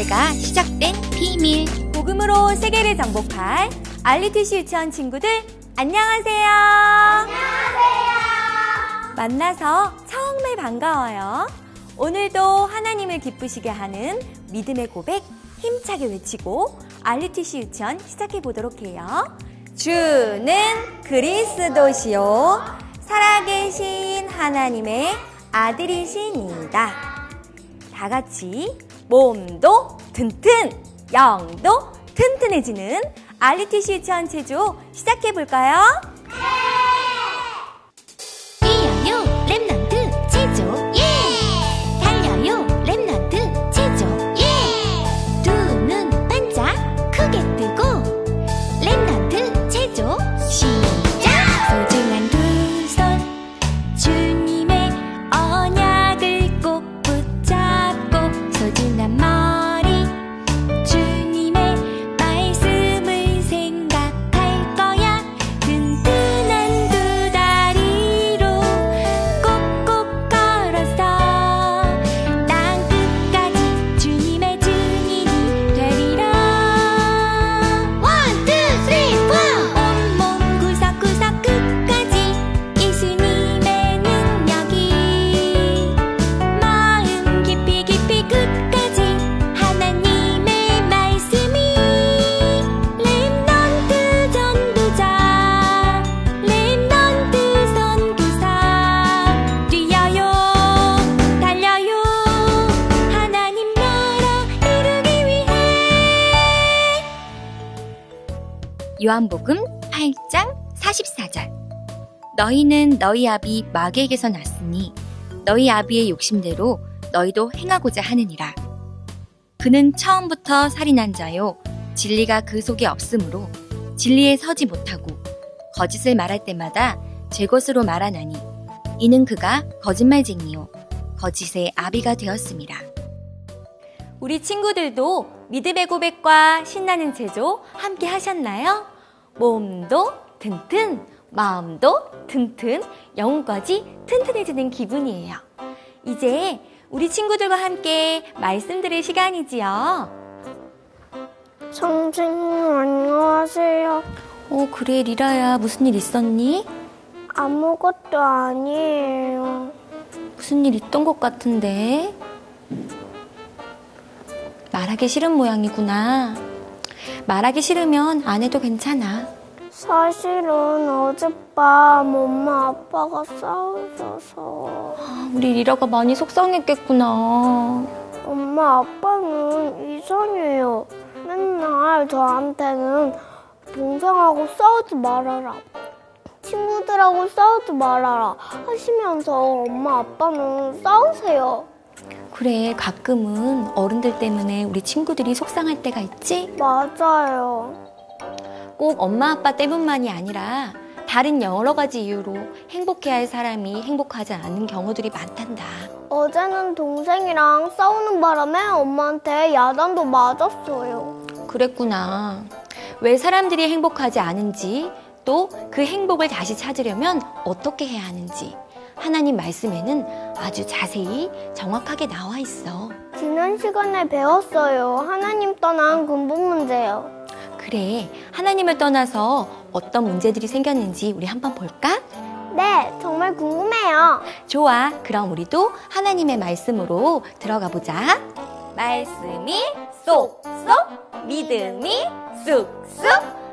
문제가 시작된 비밀. 복음으로 세계를 정복할 알리티시 유치원 친구들 안녕하세요. 안녕하세요. 만나서 정말 반가워요. 오늘도 하나님을 기쁘시게 하는 믿음의 고백 힘차게 외치고 알리티시 유치원 시작해 보도록 해요. 주는 그리스도시요. 살아계신 하나님의 아들이시니다. 다 같이 몸도 튼튼, 영도 튼튼해지는 알리티 시 유치원 체조 시작해 볼까요? 뛰 요한복음 8장 44절 너희는 너희 아비 마귀에게서 났으니 너희 아비의 욕심대로 너희도 행하고자 하느니라. 그는 처음부터 살인한 자요 진리가 그 속에 없으므로 진리에 서지 못하고 거짓을 말할 때마다 제 것으로 말하나니 이는 그가 거짓말쟁이요 거짓의 아비가 되었습니다. 우리 친구들도 믿음의 고백과 신나는 제조 함께 하셨나요? 몸도 튼튼, 마음도 튼튼, 영까지 튼튼해지는 기분이에요. 이제 우리 친구들과 함께 말씀 들을 시간이지요. 선생님 안녕하세요. 어, 그래, 리라야. 무슨 일 있었니? 아무것도 아니에요. 무슨 일 있던 것 같은데? 말하기 싫은 모양이구나. 말하기 싫으면 안 해도 괜찮아. 사실은 어젯밤 엄마 아빠가 싸우셔서 아, 우리 리라가 많이 속상했겠구나. 엄마 아빠는 이상해요. 맨날 저한테는 동생하고 싸우지 말아라. 친구들하고 싸우지 말아라 하시면서 엄마 아빠는 싸우세요. 그래, 가끔은 어른들 때문에 우리 친구들이 속상할 때가 있지? 맞아요. 꼭 엄마 아빠 때문만이 아니라 다른 여러 가지 이유로 행복해야 할 사람이 행복하지 않은 경우들이 많단다. 어제는 동생이랑 싸우는 바람에 엄마한테 야단도 맞았어요. 그랬구나. 왜 사람들이 행복하지 않은지, 또 그 행복을 다시 찾으려면 어떻게 해야 하는지, 하나님 말씀에는 아주 자세히 정확하게 나와 있어. 지난 시간에 배웠어요. 하나님 떠난 근본 문제요. 그래, 하나님을 떠나서 어떤 문제들이 생겼는지 우리 한번 볼까? 네, 정말 궁금해요. 좋아. 그럼 우리도 하나님의 말씀으로 들어가 보자. 말씀이 쏙쏙, 믿음이 쑥쑥,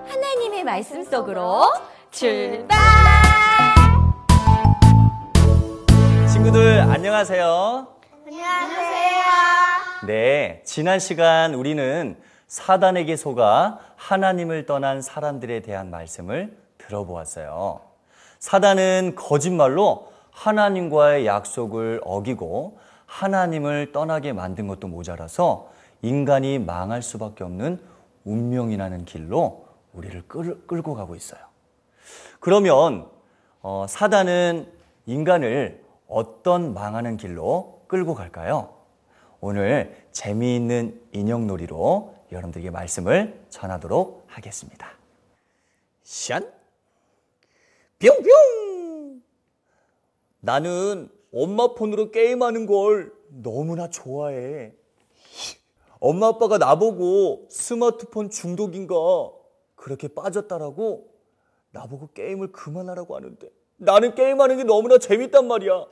하나님의 말씀 속으로 출발! 친구들 안녕하세요. 안녕하세요. 네, 지난 시간 우리는 사단에게 속아 하나님을 떠난 사람들에 대한 말씀을 들어보았어요. 사단은 거짓말로 하나님과의 약속을 어기고 하나님을 떠나게 만든 것도 모자라서 인간이 망할 수밖에 없는 운명이라는 길로 우리를 끌, 끌고 가고 있어요. 그러면 어, 사단은 인간을 어떤 망하는 길로 끌고 갈까요? 오늘 재미있는 인형놀이로 여러분들에게 말씀을 전하도록 하겠습니다. 샨! 뿅뿅! 나는 엄마 폰으로 게임하는 걸 너무나 좋아해. 엄마 아빠가 나보고 스마트폰 중독인가 그렇게 빠졌다라고 나보고 게임을 그만하라고 하는데 나는 게임하는 게 너무나 재밌단 말이야.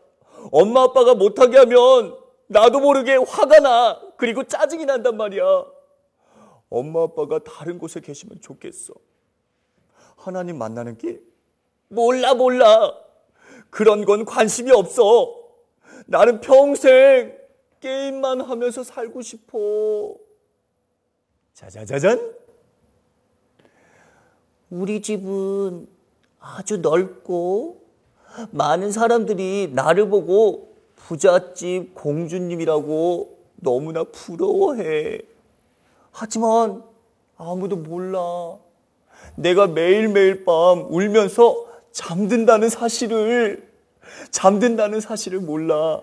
엄마 아빠가 못하게 하면 나도 모르게 화가 나. 그리고 짜증이 난단 말이야. 엄마 아빠가 다른 곳에 계시면 좋겠어. 하나님 만나는 길? 몰라, 몰라. 그런 건 관심이 없어. 나는 평생 게임만 하면서 살고 싶어. 자자자잔. 우리 집은 아주 넓고 많은 사람들이 나를 보고 부잣집 공주님이라고 너무나 부러워해. 하지만 아무도 몰라. 내가 매일매일 밤 울면서 잠든다는 사실을, 잠든다는 사실을 몰라.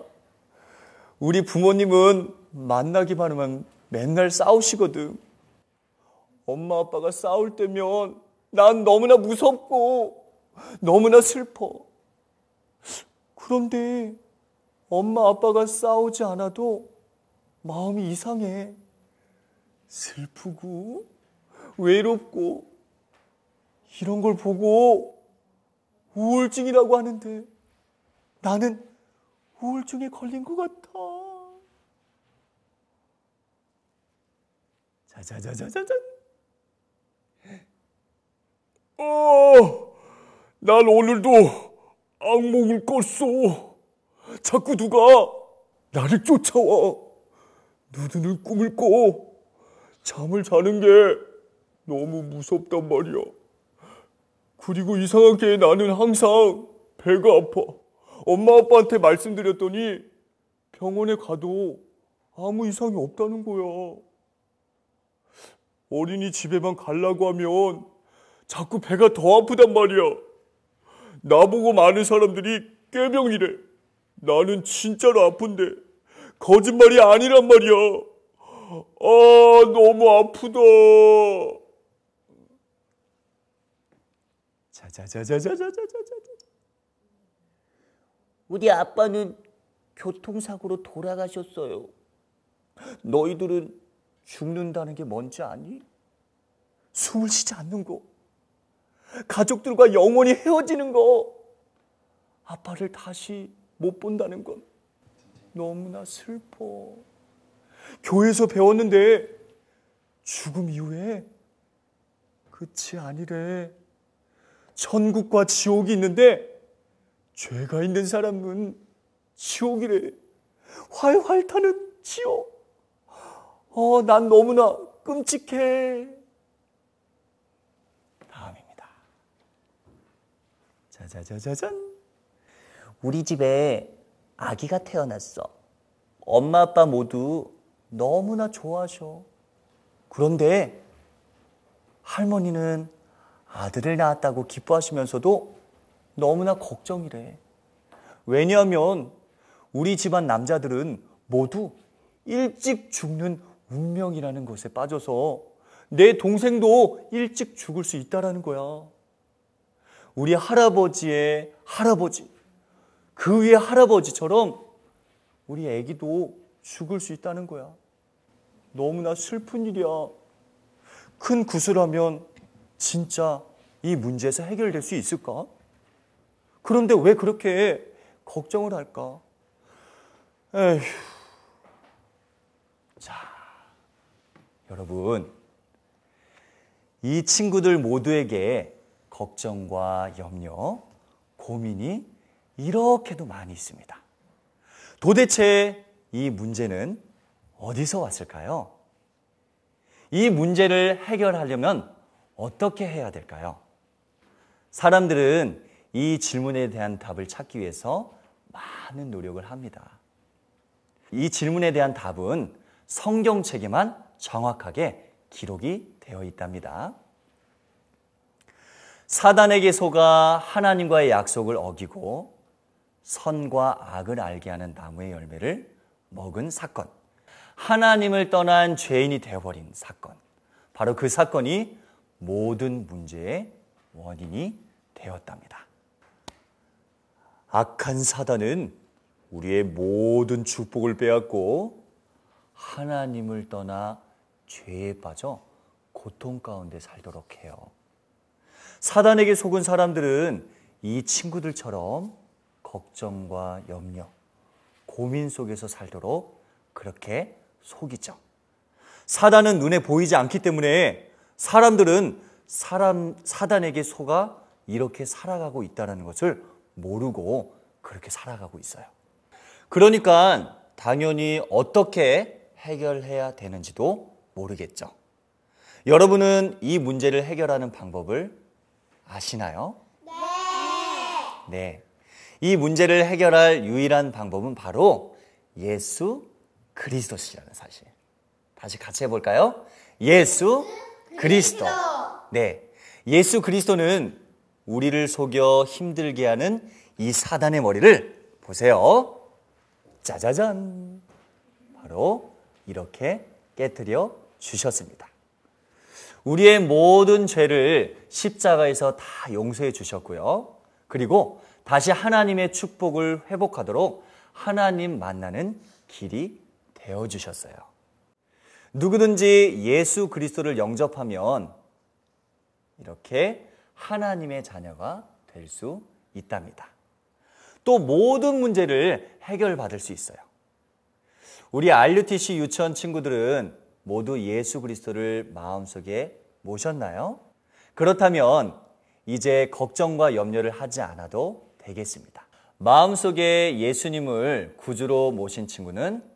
우리 부모님은 만나기만 하면 맨날 싸우시거든. 엄마 아빠가 싸울 때면 난 너무나 무섭고 너무나 슬퍼. 그런데 엄마 아빠가 싸우지 않아도 마음이 이상해. 슬프고 외롭고 이런 걸 보고 우울증이라고 하는데 나는 우울증에 걸린 것 같아. 자자자자자자. 어, 난 오늘도 악몽을 꿨어. 자꾸 누가 나를 쫓아와. 누드는 꿈을 꿔. 잠을 자는 게 너무 무섭단 말이야. 그리고 이상하게 나는 항상 배가 아파. 엄마 아빠한테 말씀드렸더니 병원에 가도 아무 이상이 없다는 거야. 어린이 집에만 가려고 하면 자꾸 배가 더 아프단 말이야. 나보고 많은 사람들이 꾀병이래. 나는 진짜로 아픈데 거짓말이 아니란 말이야. 아, 너무 아프다. 자자자자자자자자자. 우리 아빠는 교통사고로 돌아가셨어요. 너희들은 죽는다는 게 뭔지 아니? 숨을 쉬지 않는 거. 가족들과 영원히 헤어지는 거. 아빠를 다시 못 본다는 건 너무나 슬퍼. 교회에서 배웠는데 죽음 이후에 끝이 아니래. 천국과 지옥이 있는데 죄가 있는 사람은 지옥이래. 활활 타는 지옥. 어, 난 너무나 끔찍해. 다음입니다. 자자자자잔. 우리 집에 아기가 태어났어. 엄마 아빠 모두 너무나 좋아하셔. 그런데 할머니는 아들을 낳았다고 기뻐하시면서도 너무나 걱정이래. 왜냐하면 우리 집안 남자들은 모두 일찍 죽는 운명이라는 것에 빠져서 내 동생도 일찍 죽을 수 있다라는 거야. 우리 할아버지의 할아버지, 그 위에 할아버지처럼 우리 아기도 죽을 수 있다는 거야. 너무나 슬픈 일이야. 큰 구슬하면 진짜 이 문제에서 해결될 수 있을까? 그런데 왜 그렇게 걱정을 할까? 에휴. 자, 여러분. 이 친구들 모두에게 걱정과 염려, 고민이 이렇게도 많이 있습니다. 도대체 이 문제는 어디서 왔을까요? 이 문제를 해결하려면 어떻게 해야 될까요? 사람들은 이 질문에 대한 답을 찾기 위해서 많은 노력을 합니다. 이 질문에 대한 답은 성경책에만 정확하게 기록이 되어 있답니다. 사단에게 속아 하나님과의 약속을 어기고 선과 악을 알게 하는 나무의 열매를 먹은 사건. 하나님을 떠난 죄인이 되어버린 사건. 바로 그 사건이 모든 문제의 원인이 되었답니다. 악한 사단은 우리의 모든 축복을 빼앗고 하나님을 떠나 죄에 빠져 고통 가운데 살도록 해요. 사단에게 속은 사람들은 이 친구들처럼 걱정과 염려, 고민 속에서 살도록 그렇게 속이죠. 사단은 눈에 보이지 않기 때문에 사람들은 사람 사단에게 속아 이렇게 살아가고 있다는 것을 모르고 그렇게 살아가고 있어요. 그러니까 당연히 어떻게 해결해야 되는지도 모르겠죠. 여러분은 이 문제를 해결하는 방법을 아시나요? 네. 네. 이 문제를 해결할 유일한 방법은 바로 예수 그리스도시라는 사실. 다시 같이 해볼까요? 예수 그리스도. 네. 예수 그리스도는 우리를 속여 힘들게 하는 이 사단의 머리를 보세요. 짜자잔. 바로 이렇게 깨뜨려 주셨습니다. 우리의 모든 죄를 십자가에서 다 용서해 주셨고요. 그리고 다시 하나님의 축복을 회복하도록 하나님 만나는 길이 되어 주셨어요. 누구든지 예수 그리스도를 영접하면 이렇게 하나님의 자녀가 될 수 있답니다. 또 모든 문제를 해결받을 수 있어요. 우리 RUTC 유치원 친구들은 모두 예수 그리스도를 마음속에 모셨나요? 그렇다면 이제 걱정과 염려를 하지 않아도 되겠습니다. 마음속에 예수님을 구주로 모신 친구는 어,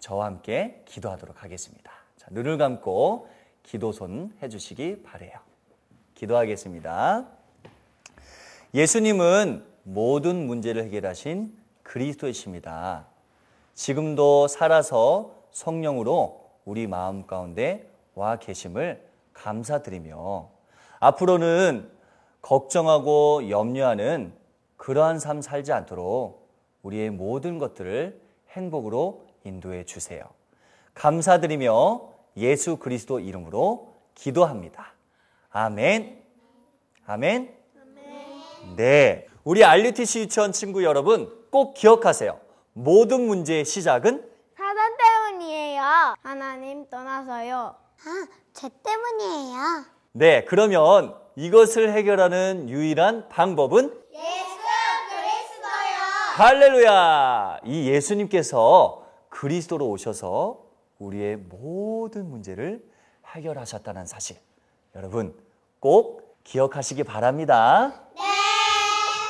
저와 함께 기도하도록 하겠습니다. 자, 눈을 감고 기도 손 해주시기 바래요. 기도하겠습니다. 예수님은 모든 문제를 해결하신 그리스도이십니다. 지금도 살아서 성령으로 우리 마음 가운데 와 계심을 감사드리며 앞으로는 걱정하고 염려하는 그러한 삶 살지 않도록 우리의 모든 것들을 행복으로 인도해 주세요. 감사드리며 예수 그리스도 이름으로 기도합니다. 아멘. 아멘. 네. 우리 RUTC 유치원 친구 여러분 꼭 기억하세요. 모든 문제의 시작은 사단 때문이에요. 하나님 떠나서요. 아, 쟤 때문이에요. 네. 그러면 이것을 해결하는 유일한 방법은 예수 그리스도요. 할렐루야! 이 예수님께서 그리스도로 오셔서 우리의 모든 문제를 해결하셨다는 사실. 여러분, 꼭 기억하시기 바랍니다.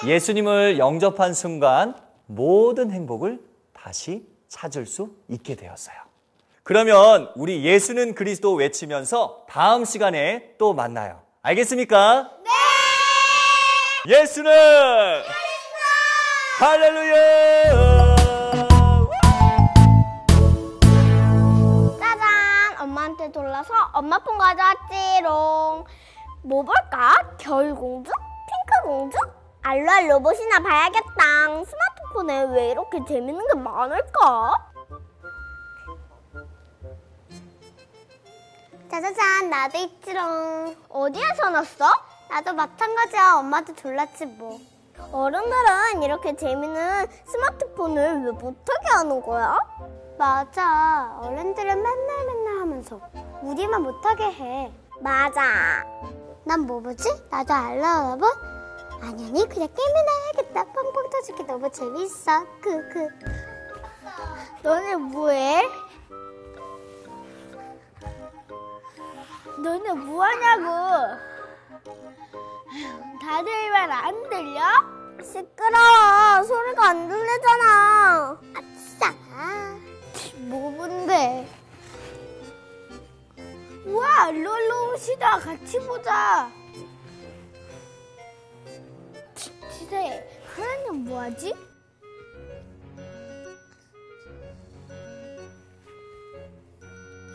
네! 예수님을 영접한 순간 모든 행복을 다시 찾을 수 있게 되었어요. 그러면 우리 예수는 그리스도 외치면서 다음 시간에 또 만나요. 알겠습니까? 네! 예수는 할렐루야! 돌라서 엄마 폰 가져왔지롱. 뭐 볼까? 겨울 공주? 핑크 공주? 알로알 로봇이나 봐야겠다. 스마트폰에 왜 이렇게 재밌는 게 많을까? 짜자잔, 나도 있지롱. 어디에서 났어? 나도 마찬가지야. 엄마도 졸랐지 뭐. 어른들은 이렇게 재밌는 스마트폰을 왜 못하게 하는 거야? 맞아. 어른들은 맨날 맨날 하면서 우리만 못하게 해. 맞아. 난 뭐 보지? 나도 알라라보? 아니 아니 그냥 게임이나 해야겠다. 뻥뻥 터지기 너무 재밌어. 크크. 너네 뭐해? 너네 뭐하냐고? 다들 말 안 들려? 시끄러워. 소리가 안 들리잖아. 아싸. 뭐 본데? 우와, 롤로시다 같이 보자. 시세, 하나님 뭐하지?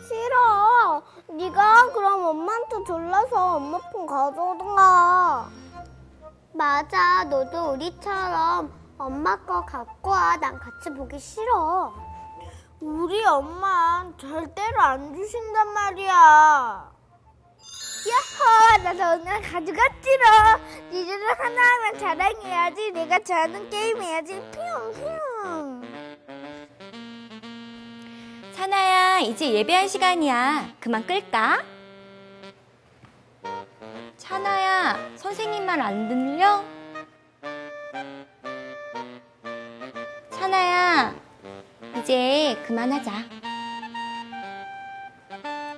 싫어. 네가 그럼 엄마한테 졸라서 엄마 폰 가져오던가. 맞아. 너도 우리처럼 엄마 거 갖고 와. 난 같이 보기 싫어. 우리 엄마 절대로 안 주신단 말이야. 야호, 나도 오늘 가져갔지롱. 니들은 하나하나 자랑해야지. 내가 잘하는 게임 해야지. 퓨, 퓨. 찬아야, 이제 예배할 시간이야. 그만 끌까? 찬아야, 선생님 말 안 들려? 찬아야, 이제 그만하자.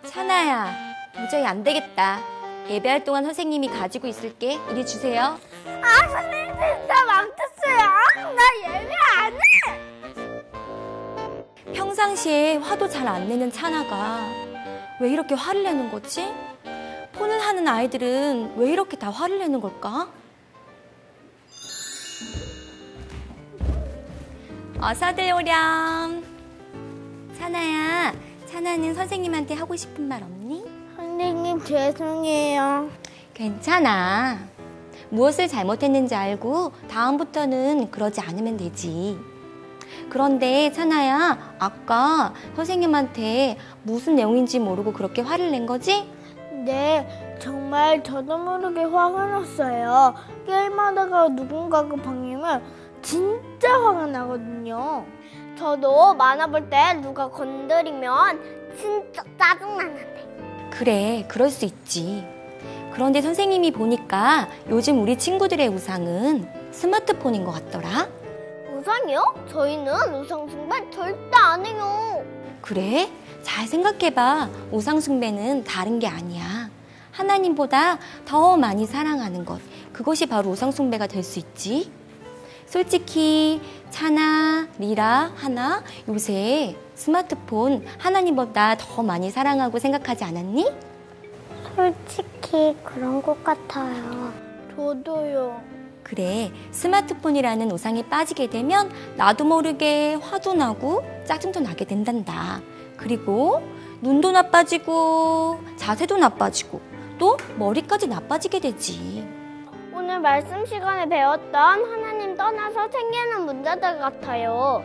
찬아야, 도저히 안 되겠다. 예배할 동안 선생님이 가지고 있을게. 이리 주세요. 아 선생님 진짜 망쳤어요. 나 예배 안 해. 평상시에 화도 잘 안 내는 찬아가 왜 이렇게 화를 내는 거지? 폰을 하는 아이들은 왜 이렇게 다 화를 내는 걸까? 어서들 오렴. 찬아야, 찬아는 선생님한테 하고 싶은 말 없니? 선생님 죄송해요. 괜찮아. 무엇을 잘못했는지 알고 다음부터는 그러지 않으면 되지. 그런데 찬아야, 아까 선생님한테 무슨 내용인지 모르고 그렇게 화를 낸 거지? 네, 정말 저도 모르게 화가 났어요. 게임하다가 누군가가 방임을 진짜 화가 나거든요. 저도 만화 볼 때 누가 건드리면 진짜 짜증나는데. 그래, 그럴 수 있지. 그런데 선생님이 보니까 요즘 우리 친구들의 우상은 스마트폰인 것 같더라. 우상이요? 저희는 우상 숭배 절대 안 해요. 그래? 잘 생각해봐. 우상 숭배는 다른 게 아니야. 하나님보다 더 많이 사랑하는 것. 그것이 바로 우상 숭배가 될 수 있지. 솔직히, 차나, 리라, 하나, 요새 스마트폰 하나님보다 더 많이 사랑하고 생각하지 않았니? 솔직히 그런 것 같아요. 저도요. 그래, 스마트폰이라는 우상에 빠지게 되면 나도 모르게 화도 나고 짜증도 나게 된단다. 그리고 눈도 나빠지고 자세도 나빠지고 또 머리까지 나빠지게 되지. 오늘 말씀 시간에 배웠던 하나님 떠나서 생기는 문제들 같아요.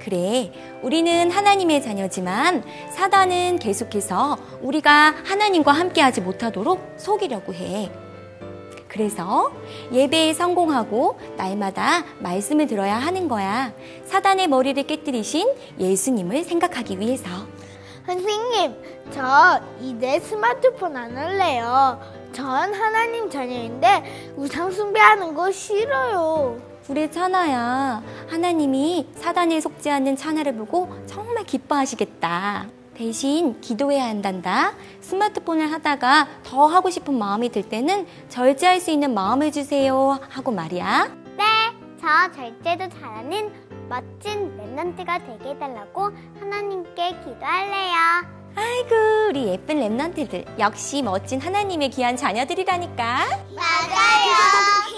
그래, 우리는 하나님의 자녀지만 사단은 계속해서 우리가 하나님과 함께하지 못하도록 속이려고 해. 그래서 예배에 성공하고 날마다 말씀을 들어야 하는 거야. 사단의 머리를 깨뜨리신 예수님을 생각하기 위해서. 선생님, 저 이제 스마트폰 안 할래요. 전 하나님 자녀인데 우상 숭배하는 거 싫어요. 우리 찬아야, 하나님이 사단에 속지 않는 찬아를 보고 정말 기뻐하시겠다. 대신 기도해야 한단다. 스마트폰을 하다가 더 하고 싶은 마음이 들 때는 절제할 수 있는 마음을 주세요. 하고 말이야. 네, 저 절제도 잘하는 멋진 랩런트가 되게 해달라고 하나님께 기도할래요. 아이고, 우리 예쁜 랩런트들. 역시 멋진 하나님의 귀한 자녀들이라니까. 오늘은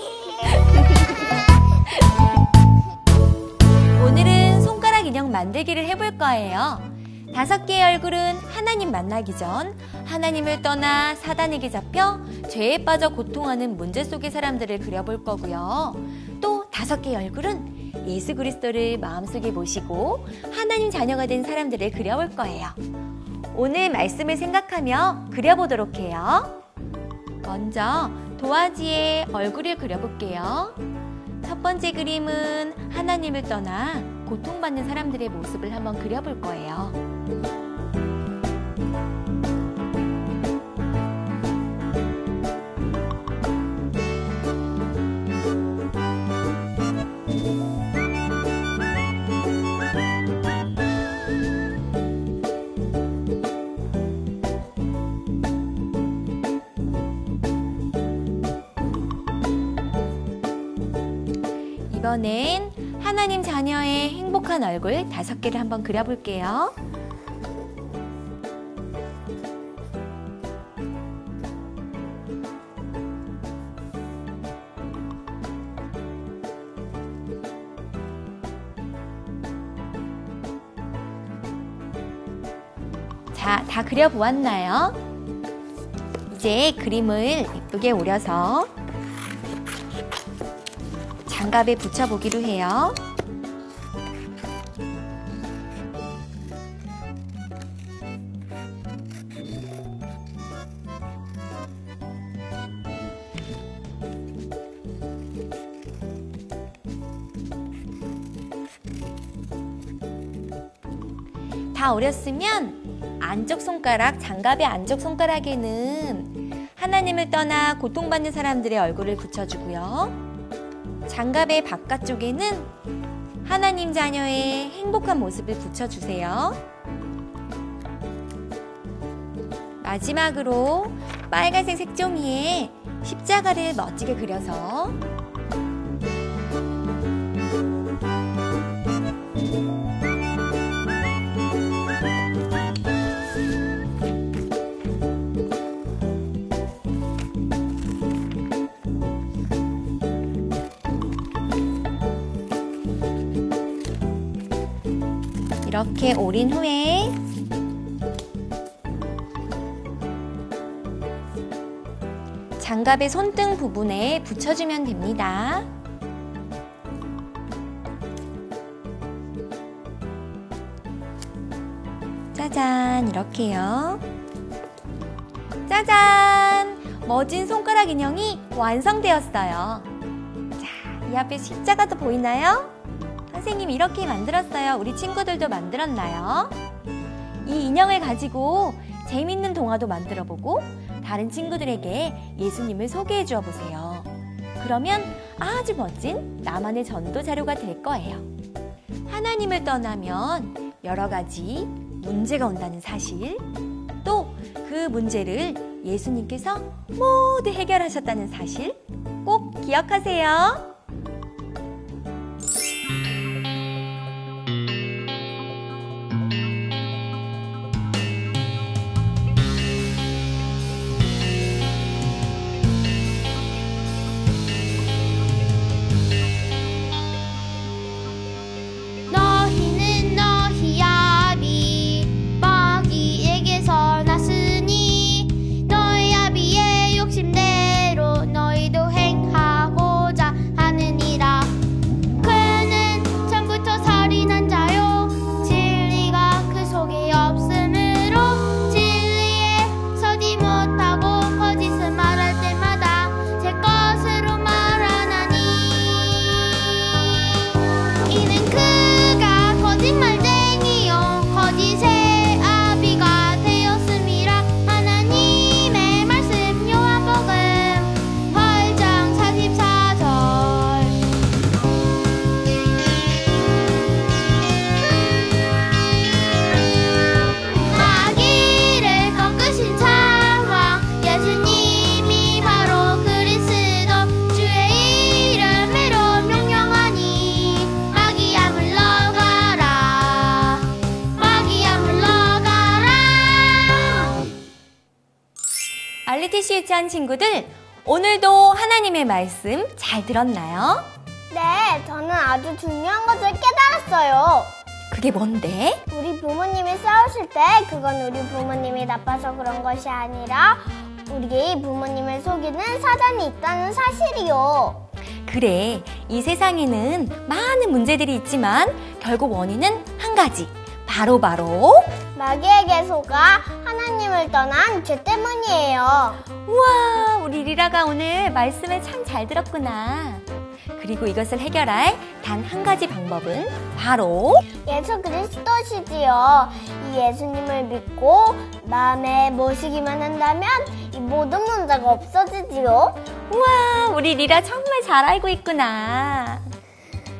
만들기를 해볼 거예요. 다섯 개의 얼굴은 하나님 만나기 전 하나님을 떠나 사단에게 잡혀 죄에 빠져 고통하는 문제 속의 사람들을 그려볼 거고요. 또 다섯 개의 얼굴은 예수 그리스도를 마음속에 모시고 하나님 자녀가 된 사람들을 그려볼 거예요. 오늘 말씀을 생각하며 그려보도록 해요. 먼저 도화지에 얼굴을 그려볼게요. 첫 번째 그림은 하나님을 떠나 고통받는 사람들의 모습을 한번 그려볼 거예요. 이번엔 하나님 자녀의 행복한 얼굴 다섯 개를 한번 그려볼게요. 자, 다 그려보았나요? 이제 그림을 예쁘게 오려서 장갑에 붙여보기로 해요. 다 어렸으면 안쪽 손가락, 장갑의 안쪽 손가락에는 하나님을 떠나 고통받는 사람들의 얼굴을 붙여주고요. 장갑의 바깥쪽에는 하나님 자녀의 행복한 모습을 붙여주세요. 마지막으로 빨간색 색종이에 십자가를 멋지게 그려서 이렇게 오린 후에 장갑의 손등 부분에 붙여주면 됩니다. 짜잔, 이렇게요. 짜잔! 멋진 손가락 인형이 완성되었어요. 자, 이 앞에 십자가도 보이나요? 선생님 이렇게 만들었어요. 우리 친구들도 만들었나요? 이 인형을 가지고 재밌는 동화도 만들어 보고 다른 친구들에게 예수님을 소개해 주어 보세요. 그러면 아주 멋진 나만의 전도 자료가 될 거예요. 하나님을 떠나면 여러 가지 문제가 온다는 사실, 또 그 문제를 예수님께서 모두 해결하셨다는 사실 꼭 기억하세요. 리티 시 유치한 친구들, 오늘도 하나님의 말씀 잘 들었나요? 네, 저는 아주 중요한 것을 깨달았어요. 그게 뭔데? 우리 부모님이 싸우실 때 그건 우리 부모님이 나빠서 그런 것이 아니라 우리 부모님을 속이는 사단이 있다는 사실이요. 그래, 이 세상에는 많은 문제들이 있지만 결국 원인은 한 가지. 바로 바로 마귀에게 속아 하나님을 떠난 죄 때문이에요. 우와, 우리 리라가 오늘 말씀을 참 잘 들었구나. 그리고 이것을 해결할 단 한 가지 방법은 바로 예수 그리스도시지요. 이 예수님을 믿고 마음에 모시기만 한다면 이 모든 문제가 없어지지요. 우와, 우리 리라 정말 잘 알고 있구나.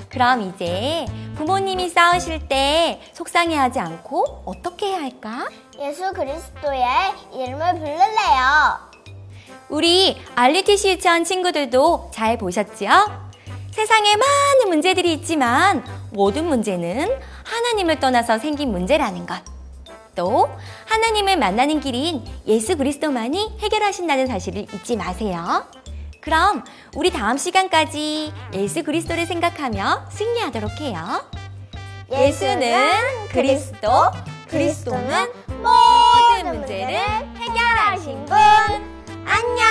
그럼 이제 부모님이 싸우실 때 속상해하지 않고 어떻게 해야 할까? 예수 그리스도의 이름을 부를래요. 우리 알리티시 유치원 친구들도 잘 보셨지요? 세상에 많은 문제들이 있지만 모든 문제는 하나님을 떠나서 생긴 문제라는 것. 또 하나님을 만나는 길인 예수 그리스도만이 해결하신다는 사실을 잊지 마세요. 그럼 우리 다음 시간까지 예수 그리스도를 생각하며 승리하도록 해요. 예수는 그리스도, 그리스도는 모든 문제를 해결하신 분. 안녕!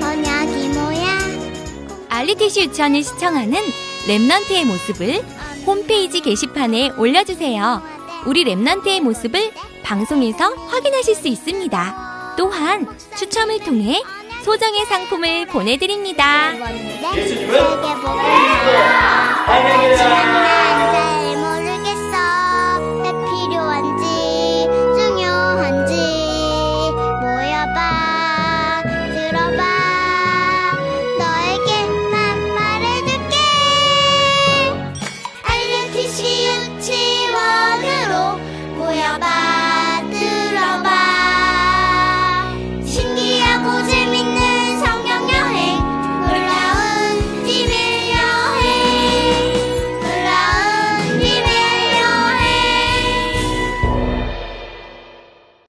번역이 뭐야 알리티시 유치원을 시청하는 랩넌트의 모습을 홈페이지 게시판에 올려주세요. 우리 랩넌트의 모습을 방송에서 확인하실 수 있습니다. 또한 추첨을 통해 소정의 상품을 보내드립니다. 예수님은